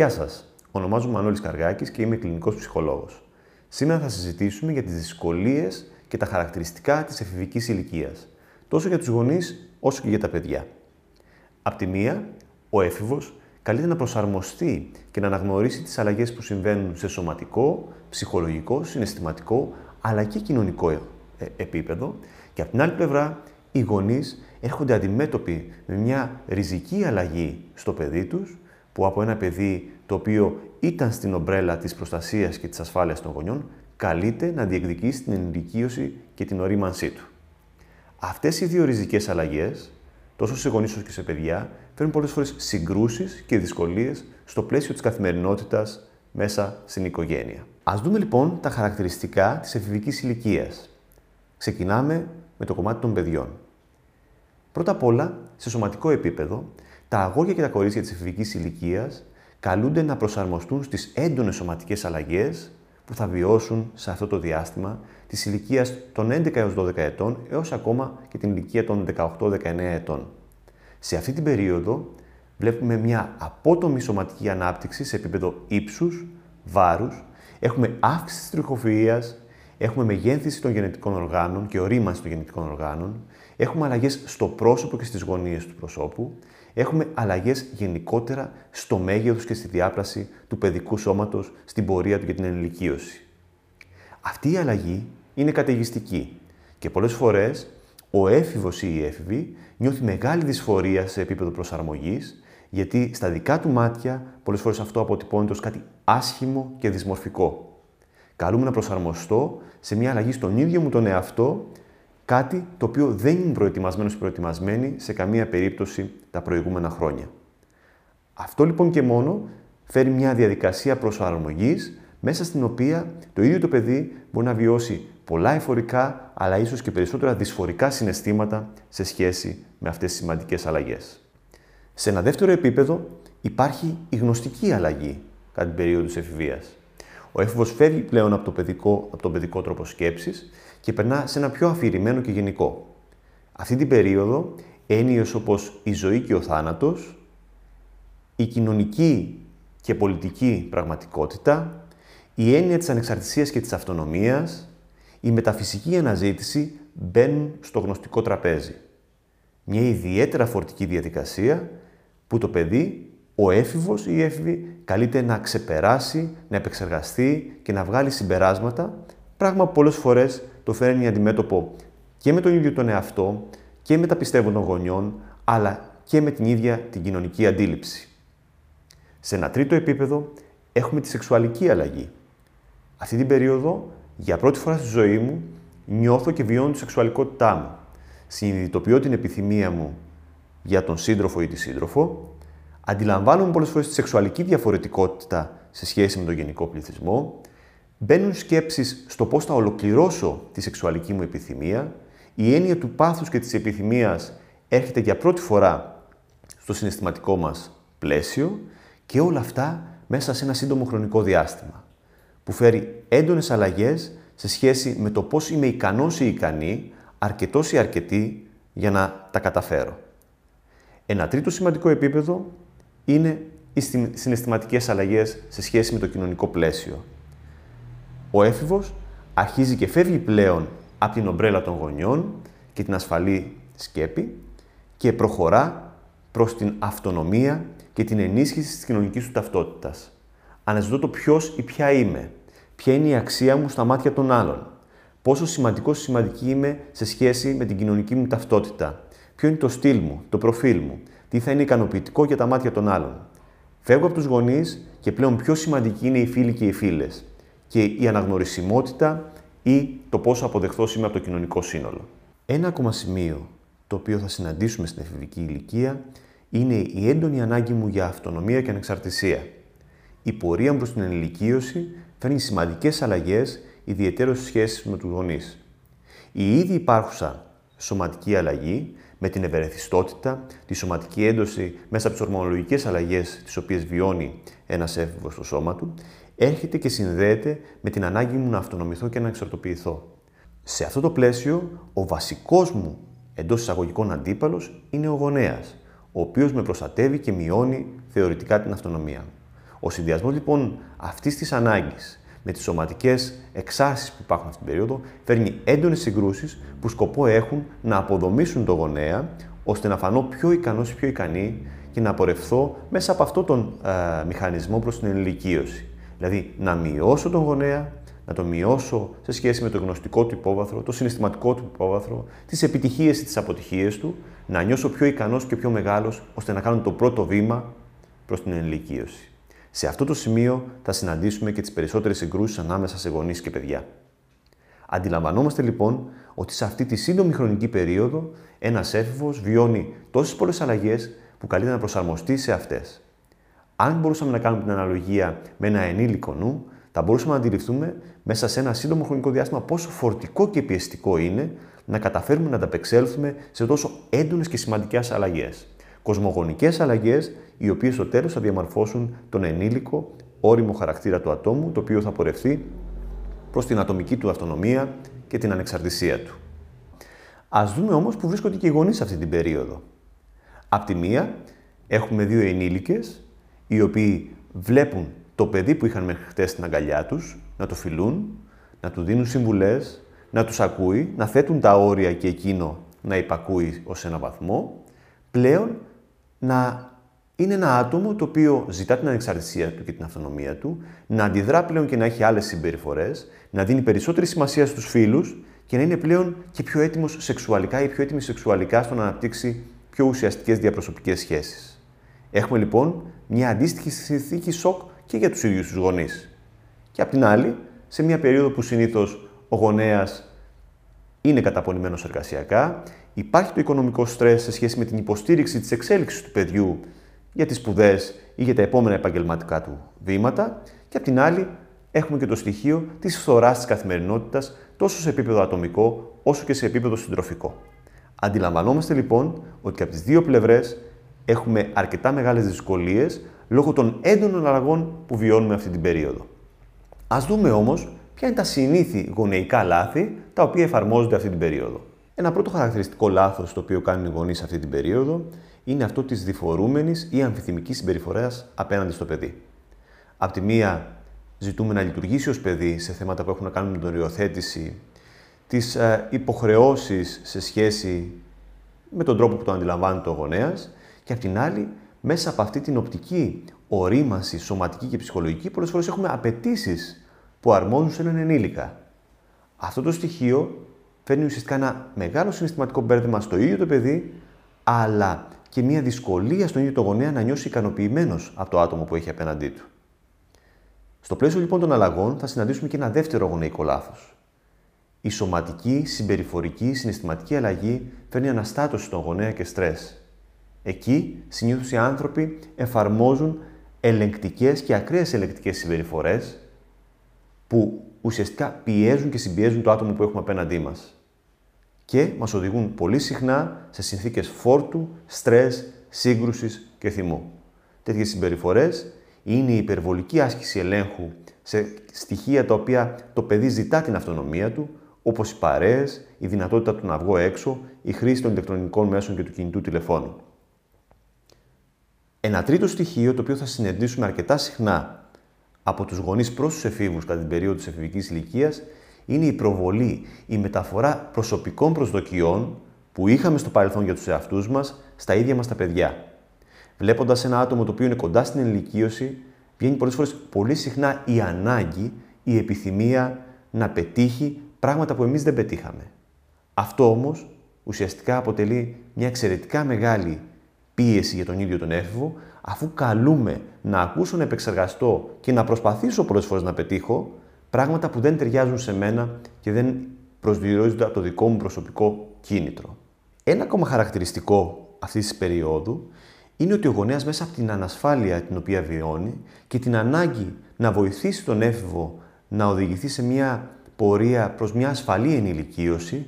Γεια σας. Ονομάζομαι Μανώλης Καργάκης και είμαι κλινικός ψυχολόγος. Σήμερα θα συζητήσουμε για τις δυσκολίες και τα χαρακτηριστικά της εφηβικής ηλικίας, τόσο για τους γονείς όσο και για τα παιδιά. Απ' τη μία, ο έφηβος καλείται να προσαρμοστεί και να αναγνωρίσει τις αλλαγές που συμβαίνουν σε σωματικό, ψυχολογικό, συναισθηματικό αλλά και κοινωνικό ε, επίπεδο. Και από την άλλη πλευρά, οι γονείς έρχονται αντιμέτωποι με μια ριζική αλλαγή στο παιδί τους, που από ένα παιδί το οποίο ήταν στην ομπρέλα της προστασίας και της ασφάλειας των γονιών, καλείται να διεκδικήσει την ενηλικίωση και την ορίμανσή του. Αυτές οι δύο ριζικές αλλαγές, τόσο σε γονείς όσο και σε παιδιά, φέρνουν πολλές φορές συγκρούσεις και δυσκολίες στο πλαίσιο της καθημερινότητας μέσα στην οικογένεια. Ας δούμε λοιπόν τα χαρακτηριστικά της εφηβικής ηλικίας. Ξεκινάμε με το κομμάτι των παιδιών. Πρώτα απ' όλα, σε σωματικό επίπεδο, τα αγόρια και τα κορίτσια της εφηβικής ηλικίας καλούνται να προσαρμοστούν στις έντονες σωματικές αλλαγές που θα βιώσουν σε αυτό το διάστημα της ηλικίας των 11 έως 12 ετών έως ακόμα και την ηλικία των 18-19 ετών. Σε αυτή την περίοδο βλέπουμε μια απότομη σωματική ανάπτυξη σε επίπεδο ύψους, βάρους, έχουμε αύξηση της τριχοφυΐας, έχουμε μεγένθηση των γενετικών οργάνων και ορίμανση των γενετικών οργάνων, έχουμε αλλαγές στο πρόσωπο και στις γωνίες του προσώπου, έχουμε αλλαγές γενικότερα στο μέγεθος και στη διάπλαση του παιδικού σώματος στην πορεία του για την ενηλικίωση. Αυτή η αλλαγή είναι καταιγιστική και πολλές φορές ο έφηβος ή η έφηβη νιώθει μεγάλη δυσφορία σε επίπεδο προσαρμογής γιατί στα δικά του μάτια πολλές φορές αυτό αποτυπώνεται ως κάτι άσχημο και δυσμορφικό. Καλούμε να προσαρμοστώ σε μια αλλαγή στον ίδιο μου τον εαυτό Κάτι το οποίο δεν ήμουν προετοιμασμένος ή προετοιμασμένη σε καμία περίπτωση τα προηγούμενα χρόνια. Αυτό λοιπόν και μόνο φέρει μια διαδικασία προσαρμογής μέσα στην οποία το ίδιο το παιδί μπορεί να βιώσει πολλά εφορικά αλλά ίσως και περισσότερα δυσφορικά συναισθήματα σε σχέση με αυτές τις σημαντικές αλλαγές. Σε ένα δεύτερο επίπεδο υπάρχει η γνωστική αλλαγή κατά την περίοδο της εφηβείας. Ο έφηβος φεύγει πλέον από, το παιδικό, από τον παιδικό τρόπο σκέψης και περνά σε ένα πιο αφηρημένο και γενικό. Αυτή την περίοδο, έννοιες όπως η ζωή και ο θάνατος, η κοινωνική και πολιτική πραγματικότητα, η έννοια της ανεξαρτησίας και της αυτονομίας, η μεταφυσική αναζήτηση μπαίνουν στο γνωστικό τραπέζι. Μια ιδιαίτερα φορτική διαδικασία που το παιδί, ο έφηβος ή η έφηβη, καλείται να ξεπεράσει, να επεξεργαστεί και να βγάλει συμπεράσματα, πράγμα που πολλές φορές το φέρνει αντιμέτωπο και με τον ίδιο τον εαυτό και με τα πιστεύω των γονιών, αλλά και με την ίδια την κοινωνική αντίληψη. Σε ένα τρίτο επίπεδο έχουμε τη σεξουαλική αλλαγή. Αυτή την περίοδο, για πρώτη φορά στη ζωή μου, νιώθω και βιώνω τη σεξουαλικότητά μου. Συνειδητοποιώ την επιθυμία μου για τον σύντροφο ή τη σύντροφο. Αντιλαμβάνομαι πολλές φορές τη σεξουαλική διαφορετικότητα σε σχέση με τον γενικό πληθυσμό Μπαίνουν σκέψεις στο πώς θα ολοκληρώσω τη σεξουαλική μου επιθυμία. Η έννοια του πάθους και της επιθυμίας έρχεται για πρώτη φορά στο συναισθηματικό μας πλαίσιο και όλα αυτά μέσα σε ένα σύντομο χρονικό διάστημα που φέρει έντονες αλλαγές σε σχέση με το πώς είμαι ικανός ή ικανή, αρκετός ή αρκετή για να τα καταφέρω. Ένα τρίτο σημαντικό επίπεδο είναι οι συναισθηματικές αλλαγές σε σχέση με το κοινωνικό πλαίσιο. Ο έφηβος αρχίζει και φεύγει πλέον από την ομπρέλα των γονιών και την ασφαλή σκέπη και προχωρά προς την αυτονομία και την ενίσχυση της κοινωνικής του ταυτότητας. Αναζητώ το ποιος ή ποια είμαι, ποια είναι η αξία μου στα μάτια των άλλων, πόσο σημαντικός ή σημαντική είμαι σε σχέση με την κοινωνική μου ταυτότητα, ποιο είναι το στυλ μου, το προφίλ μου, τι θα είναι ικανοποιητικό για τα μάτια των άλλων. Φεύγω από τους γονείς και πλέον πιο σημαντικοί είναι οι φίλοι και οι φίλες και η αναγνωρισιμότητα ή το πόσο αποδεχθώ είμαι από το κοινωνικό σύνολο. Ένα ακόμα σημείο το οποίο θα συναντήσουμε στην εφηβική ηλικία είναι η έντονη ανάγκη μου για αυτονομία και ανεξαρτησία. Η πορεία μου προς την ενηλικίωση φέρνει σημαντικές αλλαγές, ιδιαίτερα στις σχέσεις με τους γονείς. Η ήδη υπάρχουσα σωματική αλλαγή με την ευερεθιστότητα, τη σωματική έντοση μέσα από τις ορμονολογικές αλλαγές τις οποίες βιώνει ένας έφηβος στο σώμα του, έρχεται και συνδέεται με την ανάγκη μου να αυτονομηθώ και να εξαρτοποιηθώ. Σε αυτό το πλαίσιο, ο βασικός μου εντός εισαγωγικών αντίπαλος είναι ο γονέας, ο οποίος με προστατεύει και μειώνει θεωρητικά την αυτονομία. Ο συνδυασμός λοιπόν αυτής της ανάγκης με τις σωματικές εξάρσει που υπάρχουν στην περίοδο φέρνει έντονες συγκρούσεις που σκοπό έχουν να αποδομήσουν το γονέα ώστε να φανώ πιο ικανός ή πιο ικανή και να πορευθώ μέσα από αυτόν τον ε, μηχανισμό προς την ενηλικίωση. Δηλαδή να μειώσω τον γονέα, να το μειώσω σε σχέση με το γνωστικό του υπόβαθρο, το συναισθηματικό του υπόβαθρο, τις επιτυχίες ή τις αποτυχίες του, να νιώσω πιο ικανός και πιο μεγάλος ώστε να κάνω το πρώτο βήμα προς την ενηλικίωση. Σε αυτό το σημείο θα συναντήσουμε και τις περισσότερες συγκρούσεις ανάμεσα σε γονείς και παιδιά. Αντιλαμβανόμαστε λοιπόν ότι σε αυτή τη σύντομη χρονική περίοδο ένας έφηβος βιώνει τόσες πολλές αλλαγές που καλείται να προσαρμοστεί σε αυτές. Αν μπορούσαμε να κάνουμε την αναλογία με ένα ενήλικο νου, θα μπορούσαμε να αντιληφθούμε μέσα σε ένα σύντομο χρονικό διάστημα πόσο φορτικό και πιεστικό είναι να καταφέρουμε να ανταπεξέλθουμε σε τόσο έντονες και σημαντικές αλλαγές. Κοσμογονικές αλλαγές, οι οποίες στο τέλος θα διαμορφώσουν τον ενήλικο όριμο χαρακτήρα του ατόμου, το οποίο θα πορευθεί προς την ατομική του αυτονομία και την ανεξαρτησία του. Α δούμε όμως που βρίσκονται και οι γονείς αυτή την περίοδο. Απ' τη μία, έχουμε δύο ενήλικες, οι οποίοι βλέπουν το παιδί που είχαν μέχρι χτες στην αγκαλιά τους, να το φιλούν, να του δίνουν συμβουλές, να τους ακούει, να θέτουν τα όρια και εκείνο να υπακούει ως ένα βαθμό, πλέον να είναι ένα άτομο το οποίο ζητά την ανεξαρτησία του και την αυτονομία του, να αντιδρά πλέον και να έχει άλλες συμπεριφορές, να δίνει περισσότερη σημασία στους φίλους και να είναι πλέον και πιο έτοιμος σεξουαλικά ή πιο έτοιμη σεξουαλικά στο να αναπτύξει πιο ουσιαστικές διαπροσωπικές σχέσεις. Έχουμε λοιπόν μια αντίστοιχη συνθήκη σοκ και για τους ίδιους τους γονείς. Και απ' την άλλη, σε μια περίοδο που συνήθως ο γονέας είναι καταπονημένος εργασιακά, υπάρχει το οικονομικό στρες σε σχέση με την υποστήριξη της εξέλιξης του παιδιού για τις σπουδές ή για τα επόμενα επαγγελματικά του βήματα και απ' την άλλη έχουμε και το στοιχείο της φθοράς της καθημερινότητας τόσο σε επίπεδο ατομικό όσο και σε επίπεδο συντροφικό. Αντιλαμβανόμαστε λοιπόν ότι και από τις δύο πλευρές έχουμε αρκετά μεγάλες δυσκολίες λόγω των έντονων αλλαγών που βιώνουμε αυτή την περίοδο. Ας δούμε όμως ποια είναι τα συνήθη γονεϊκά λάθη τα οποία εφαρμόζονται αυτή την περίοδο. Ένα πρώτο χαρακτηριστικό λάθος το οποίο κάνουν οι γονείς αυτή την περίοδο είναι αυτό της διφορούμενης ή αμφιθυμικής συμπεριφοράς απέναντι στο παιδί. Απ' τη μία ζητούμε να λειτουργήσει ως παιδί σε θέματα που έχουν να κάνουν με την οριοθέτηση, τις ε, υποχρεώσεις σε σχέση με τον τρόπο που το αντιλαμβάνει το γονέας και απ' την άλλη, μέσα από αυτή την οπτική ορίμαση σωματική και ψυχολογική, πολλές φορές έχουμε απαιτήσεις που αρμόζουν σε έναν ενήλικα. Αυτό το στοιχείο φέρνει ουσιαστικά ένα μεγάλο συναισθηματικό μπέρδεμα στο ίδιο το παιδί, αλλά και μια δυσκολία στον ίδιο το γονέα να νιώσει ικανοποιημένος από το άτομο που έχει απέναντί του. Στο πλαίσιο λοιπόν των αλλαγών θα συναντήσουμε και ένα δεύτερο γονεϊκό λάθος. Η σωματική, συμπεριφορική, συναισθηματική αλλαγή φέρνει αναστάτωση στον γονέα και στρες. Εκεί συνήθως οι άνθρωποι εφαρμόζουν ελεγκτικές και ακραίες ελεγκτικές συμπεριφορές που ουσιαστικά πιέζουν και συμπιέζουν το άτομο που έχουμε απέναντί μας. Και μας οδηγούν πολύ συχνά σε συνθήκες φόρτου, στρες, σύγκρουσης και θυμού. Τέτοιες συμπεριφορές είναι η υπερβολική άσκηση ελέγχου σε στοιχεία τα οποία το παιδί ζητά την αυτονομία του, όπως οι παρέες, η δυνατότητα του να βγω έξω, η χρήση των ηλεκτρονικών μέσων και του κινητού τηλεφώνου. Ένα τρίτο στοιχείο το οποίο θα συναντήσουμε αρκετά συχνά από τους γονείς προς τους εφήβους κατά την περίοδο της εφηβικής ηλικίας είναι η προβολή, η μεταφορά προσωπικών προσδοκιών που είχαμε στο παρελθόν για τους εαυτούς μας στα ίδια μας τα παιδιά. Βλέποντας ένα άτομο το οποίο είναι κοντά στην ενηλικίωση, βγαίνει πολλές φορές πολύ συχνά η ανάγκη, η επιθυμία να πετύχει πράγματα που εμείς δεν πετύχαμε. Αυτό όμως ουσιαστικά αποτελεί μια εξαιρετικά μεγάλη πίεση για τον ίδιο τον έφηβο, αφού καλούμε να ακούσω, να επεξεργαστώ και να προσπαθήσω πολλές φορές να πετύχω πράγματα που δεν ταιριάζουν σε μένα και δεν προσδιορίζονται από το δικό μου προσωπικό κίνητρο. Ένα ακόμα χαρακτηριστικό αυτής της περίοδου είναι ότι ο γονέας μέσα από την ανασφάλεια την οποία βιώνει και την ανάγκη να βοηθήσει τον έφηβο να οδηγηθεί σε μια πορεία προς μια ασφαλή ενηλικίωση,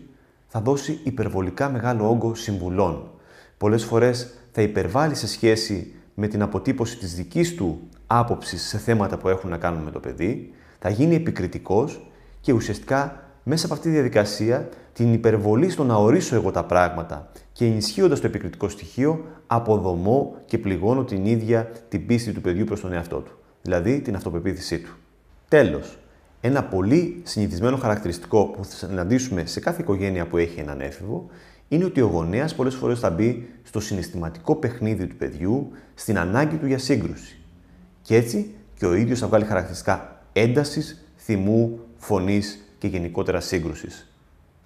θα δώσει υπερβολικά μεγάλο όγκο συμβουλών. Πολλές φορές θα υπερβάλλει σε σχέση με την αποτύπωση της δικής του άποψης σε θέματα που έχουν να κάνουν με το παιδί, θα γίνει επικριτικός και ουσιαστικά μέσα από αυτή τη διαδικασία την υπερβολή στο να ορίσω εγώ τα πράγματα και ενισχύοντας το επικριτικό στοιχείο αποδομώ και πληγώνω την ίδια την πίστη του παιδιού προς τον εαυτό του. δηλαδή την αυτοπεποίθησή του. Τέλος, ένα πολύ συνηθισμένο χαρακτηριστικό που θα συναντήσουμε σε κάθε οικογένεια που έχει έναν έφηβο είναι ότι ο γονέας πολλές φορές θα μπει στο συναισθηματικό παιχνίδι του παιδιού, στην ανάγκη του για σύγκρουση. Και έτσι και ο ίδιος θα βγάλει χαρακτηριστικά έντασης, θυμού, φωνής και γενικότερα σύγκρουσης.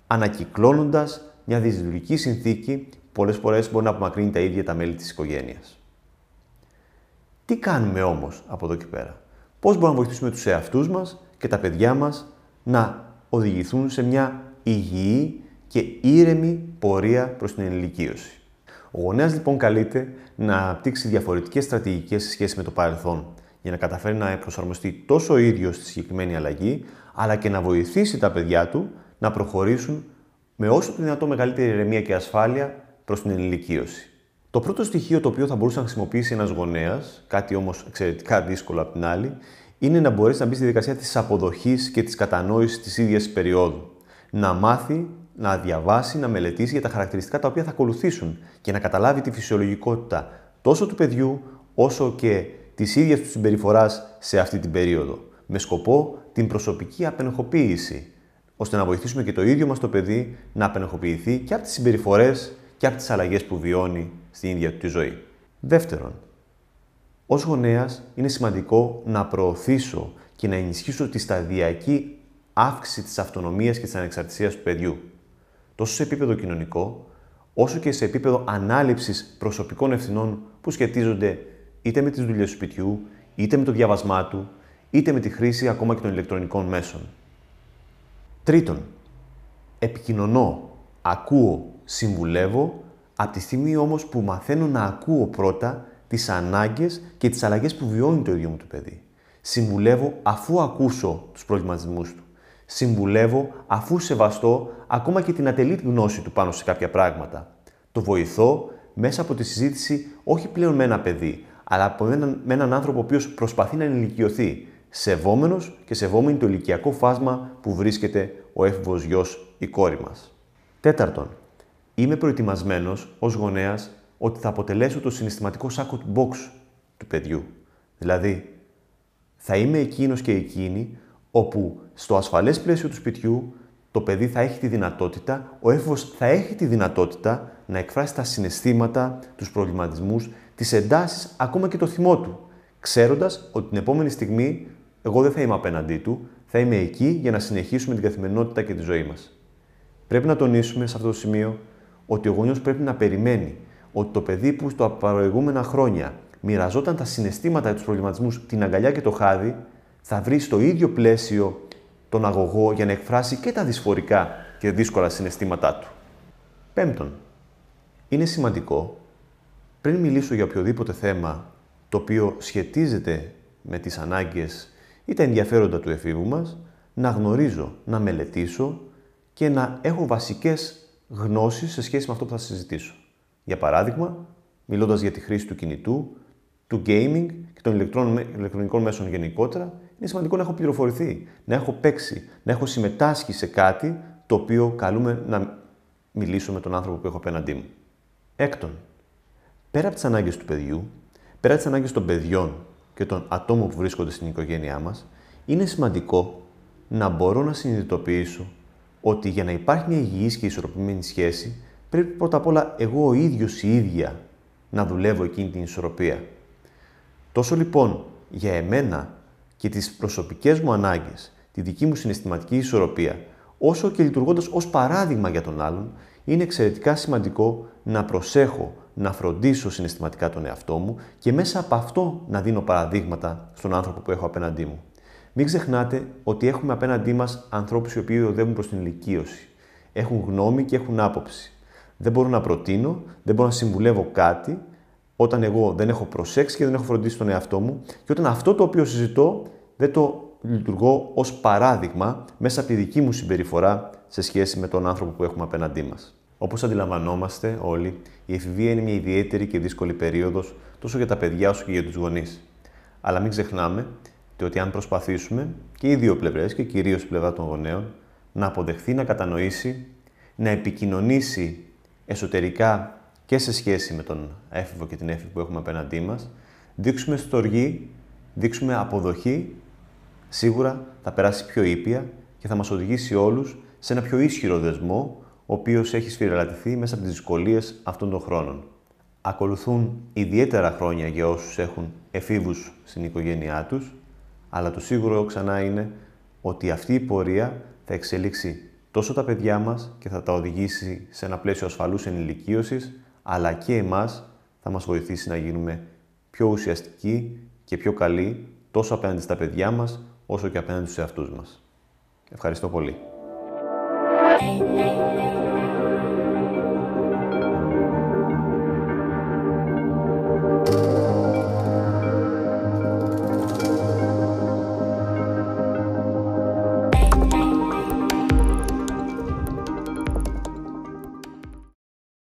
Ανακυκλώνοντας μια δυσλειτουργική συνθήκη που πολλές φορές μπορεί να απομακρύνει τα ίδια τα μέλη της οικογένειας. Τι κάνουμε όμως από εδώ και πέρα, Πώς μπορούμε να βοηθήσουμε τους εαυτούς μας και τα παιδιά μας να οδηγηθούν σε μια υγιή και ήρεμη πορεία προς την ενηλικίωση. Ο γονέας λοιπόν καλείται να αναπτύξει διαφορετικές στρατηγικές σε σχέση με το παρελθόν για να καταφέρει να προσαρμοστεί τόσο ο ίδιος στη συγκεκριμένη αλλαγή, αλλά και να βοηθήσει τα παιδιά του να προχωρήσουν με όσο το δυνατό μεγαλύτερη ηρεμία και ασφάλεια προς την ενηλικίωση. Το πρώτο στοιχείο το οποίο θα μπορούσε να χρησιμοποιήσει ένας γονέας, κάτι όμως εξαιρετικά δύσκολο απ' την άλλη, είναι να μπορέσει να μπει στη διαδικασία της αποδοχής και της κατανόησης της ίδιας περίοδου. Να μάθει να διαβάσει, να μελετήσει για τα χαρακτηριστικά τα οποία θα ακολουθήσουν και να καταλάβει τη φυσιολογικότητα τόσο του παιδιού όσο και της ίδιας του συμπεριφοράς σε αυτή την περίοδο. Με σκοπό την προσωπική απενεχοποίηση, ώστε να βοηθήσουμε και το ίδιο μας το παιδί να απενεχοποιηθεί και από τις συμπεριφορές και από τις αλλαγές που βιώνει στην ίδια του τη ζωή. Δεύτερον, ως γονέας είναι σημαντικό να προωθήσω και να ενισχύσω τη σταδιακή αύξηση της αυτονομίας και της ανεξαρτησίας του παιδιού τόσο σε επίπεδο κοινωνικό, όσο και σε επίπεδο ανάληψης προσωπικών ευθυνών που σχετίζονται είτε με τις δουλειές του σπιτιού, είτε με το διάβασμά του, είτε με τη χρήση ακόμα και των ηλεκτρονικών μέσων. Τρίτον, επικοινωνώ, ακούω, συμβουλεύω, από τη στιγμή όμως που μαθαίνω να ακούω πρώτα τις ανάγκες και τις αλλαγές που βιώνει το ίδιο μου το παιδί. Συμβουλεύω αφού ακούσω τους προβληματισμούς του συμβουλεύω αφού σεβαστώ ακόμα και την ατελή γνώση του πάνω σε κάποια πράγματα. Το βοηθώ μέσα από τη συζήτηση όχι πλέον με ένα παιδί, αλλά από έναν, με έναν άνθρωπο ο οποίος προσπαθεί να ενηλικιωθεί, σεβόμενος και σεβόμενη το ηλικιακό φάσμα που βρίσκεται ο έφηβος γιος ή κόρη μας. Τέταρτον, είμαι προετοιμασμένος ως γονέας ότι θα αποτελέσω το συναισθηματικό σάκο του box του παιδιού. Δηλαδή, θα είμαι εκείνος και εκείνη όπου στο ασφαλές πλαίσιο του σπιτιού το παιδί θα έχει τη δυνατότητα, ο έφηβος θα έχει τη δυνατότητα να εκφράσει τα συναισθήματα, τους προβληματισμούς, τις εντάσεις, ακόμα και το θυμό του, ξέροντας ότι την επόμενη στιγμή εγώ δεν θα είμαι απέναντί του, θα είμαι εκεί για να συνεχίσουμε την καθημερινότητα και τη ζωή μας. Πρέπει να τονίσουμε σε αυτό το σημείο ότι ο γονιός πρέπει να περιμένει ότι το παιδί που στα προηγούμενα χρόνια μοιραζόταν τα συναισθήματα και τους προβληματισμούς, την αγκαλιά και το χάδι, θα βρει στο ίδιο πλαίσιο τον αγωγό για να εκφράσει και τα δυσφορικά και δύσκολα συναισθήματά του. Πέμπτον, είναι σημαντικό πριν μιλήσω για οποιοδήποτε θέμα το οποίο σχετίζεται με τις ανάγκες ή τα ενδιαφέροντα του εφήβου μας, να γνωρίζω, να μελετήσω και να έχω βασικές γνώσεις σε σχέση με αυτό που θα συζητήσω. Για παράδειγμα, μιλώντας για τη χρήση του κινητού, του gaming και των ηλεκτρονικών μέσων γενικότερα, είναι σημαντικό να έχω πληροφορηθεί, να έχω παίξει, να έχω συμμετάσχει σε κάτι το οποίο καλούμε να μιλήσω με τον άνθρωπο που έχω απέναντί μου. Έκτον, πέρα από τις ανάγκες του παιδιού, πέρα από τις ανάγκες των παιδιών και των ατόμων που βρίσκονται στην οικογένειά μας, είναι σημαντικό να μπορώ να συνειδητοποιήσω ότι για να υπάρχει μια υγιής και ισορροπημένη σχέση, πρέπει πρώτα απ' όλα εγώ ο ίδιος η ίδια να δουλεύω εκείνη την ισορροπία. Τόσο λοιπόν για εμένα και τις προσωπικές μου ανάγκες, τη δική μου συναισθηματική ισορροπία, όσο και λειτουργώντας ως παράδειγμα για τον άλλον, είναι εξαιρετικά σημαντικό να προσέχω, να φροντίσω συναισθηματικά τον εαυτό μου και μέσα από αυτό να δίνω παραδείγματα στον άνθρωπο που έχω απέναντί μου. Μην ξεχνάτε ότι έχουμε απέναντί μας ανθρώπους οι οποίοι οδεύουν προς την ηλικίωση. Έχουν γνώμη και έχουν άποψη. Δεν μπορώ να προτείνω, δεν μπορώ να συμβουλεύω κάτι όταν εγώ δεν έχω προσέξει και δεν έχω φροντίσει τον εαυτό μου και όταν αυτό το οποίο συζητώ δεν το λειτουργώ ως παράδειγμα μέσα από τη δική μου συμπεριφορά σε σχέση με τον άνθρωπο που έχουμε απέναντί μας. Όπως αντιλαμβανόμαστε όλοι, η εφηβεία είναι μια ιδιαίτερη και δύσκολη περίοδος τόσο για τα παιδιά όσο και για τους γονείς. Αλλά μην ξεχνάμε ότι αν προσπαθήσουμε και οι δύο πλευρές και κυρίως η πλευρά των γονέων να αποδεχθεί, να κατανοήσει, να επικοινωνήσει εσωτερικά και σε σχέση με τον έφηβο και την έφηβη που έχουμε απέναντί μας, δείξουμε στοργή δείξουμε αποδοχή, σίγουρα θα περάσει πιο ήπια και θα μας οδηγήσει όλους σε ένα πιο ίσχυρο δεσμό, ο οποίος έχει σφυριλατηθεί μέσα από τις δυσκολίες αυτών των χρόνων. Ακολουθούν ιδιαίτερα χρόνια για όσους έχουν εφήβους στην οικογένειά τους, αλλά το σίγουρο ξανά είναι ότι αυτή η πορεία θα εξελίξει τόσο τα παιδιά μας και θα τα οδηγήσει σε ένα πλαίσιο ασφαλούς ενηλικίωσης, αλλά και εμάς θα μας βοηθήσει να γίνουμε πιο ουσιαστικοί και πιο καλοί τόσο απέναντι στα παιδιά μας, όσο και απέναντι στους εαυτούς μας. Ευχαριστώ πολύ.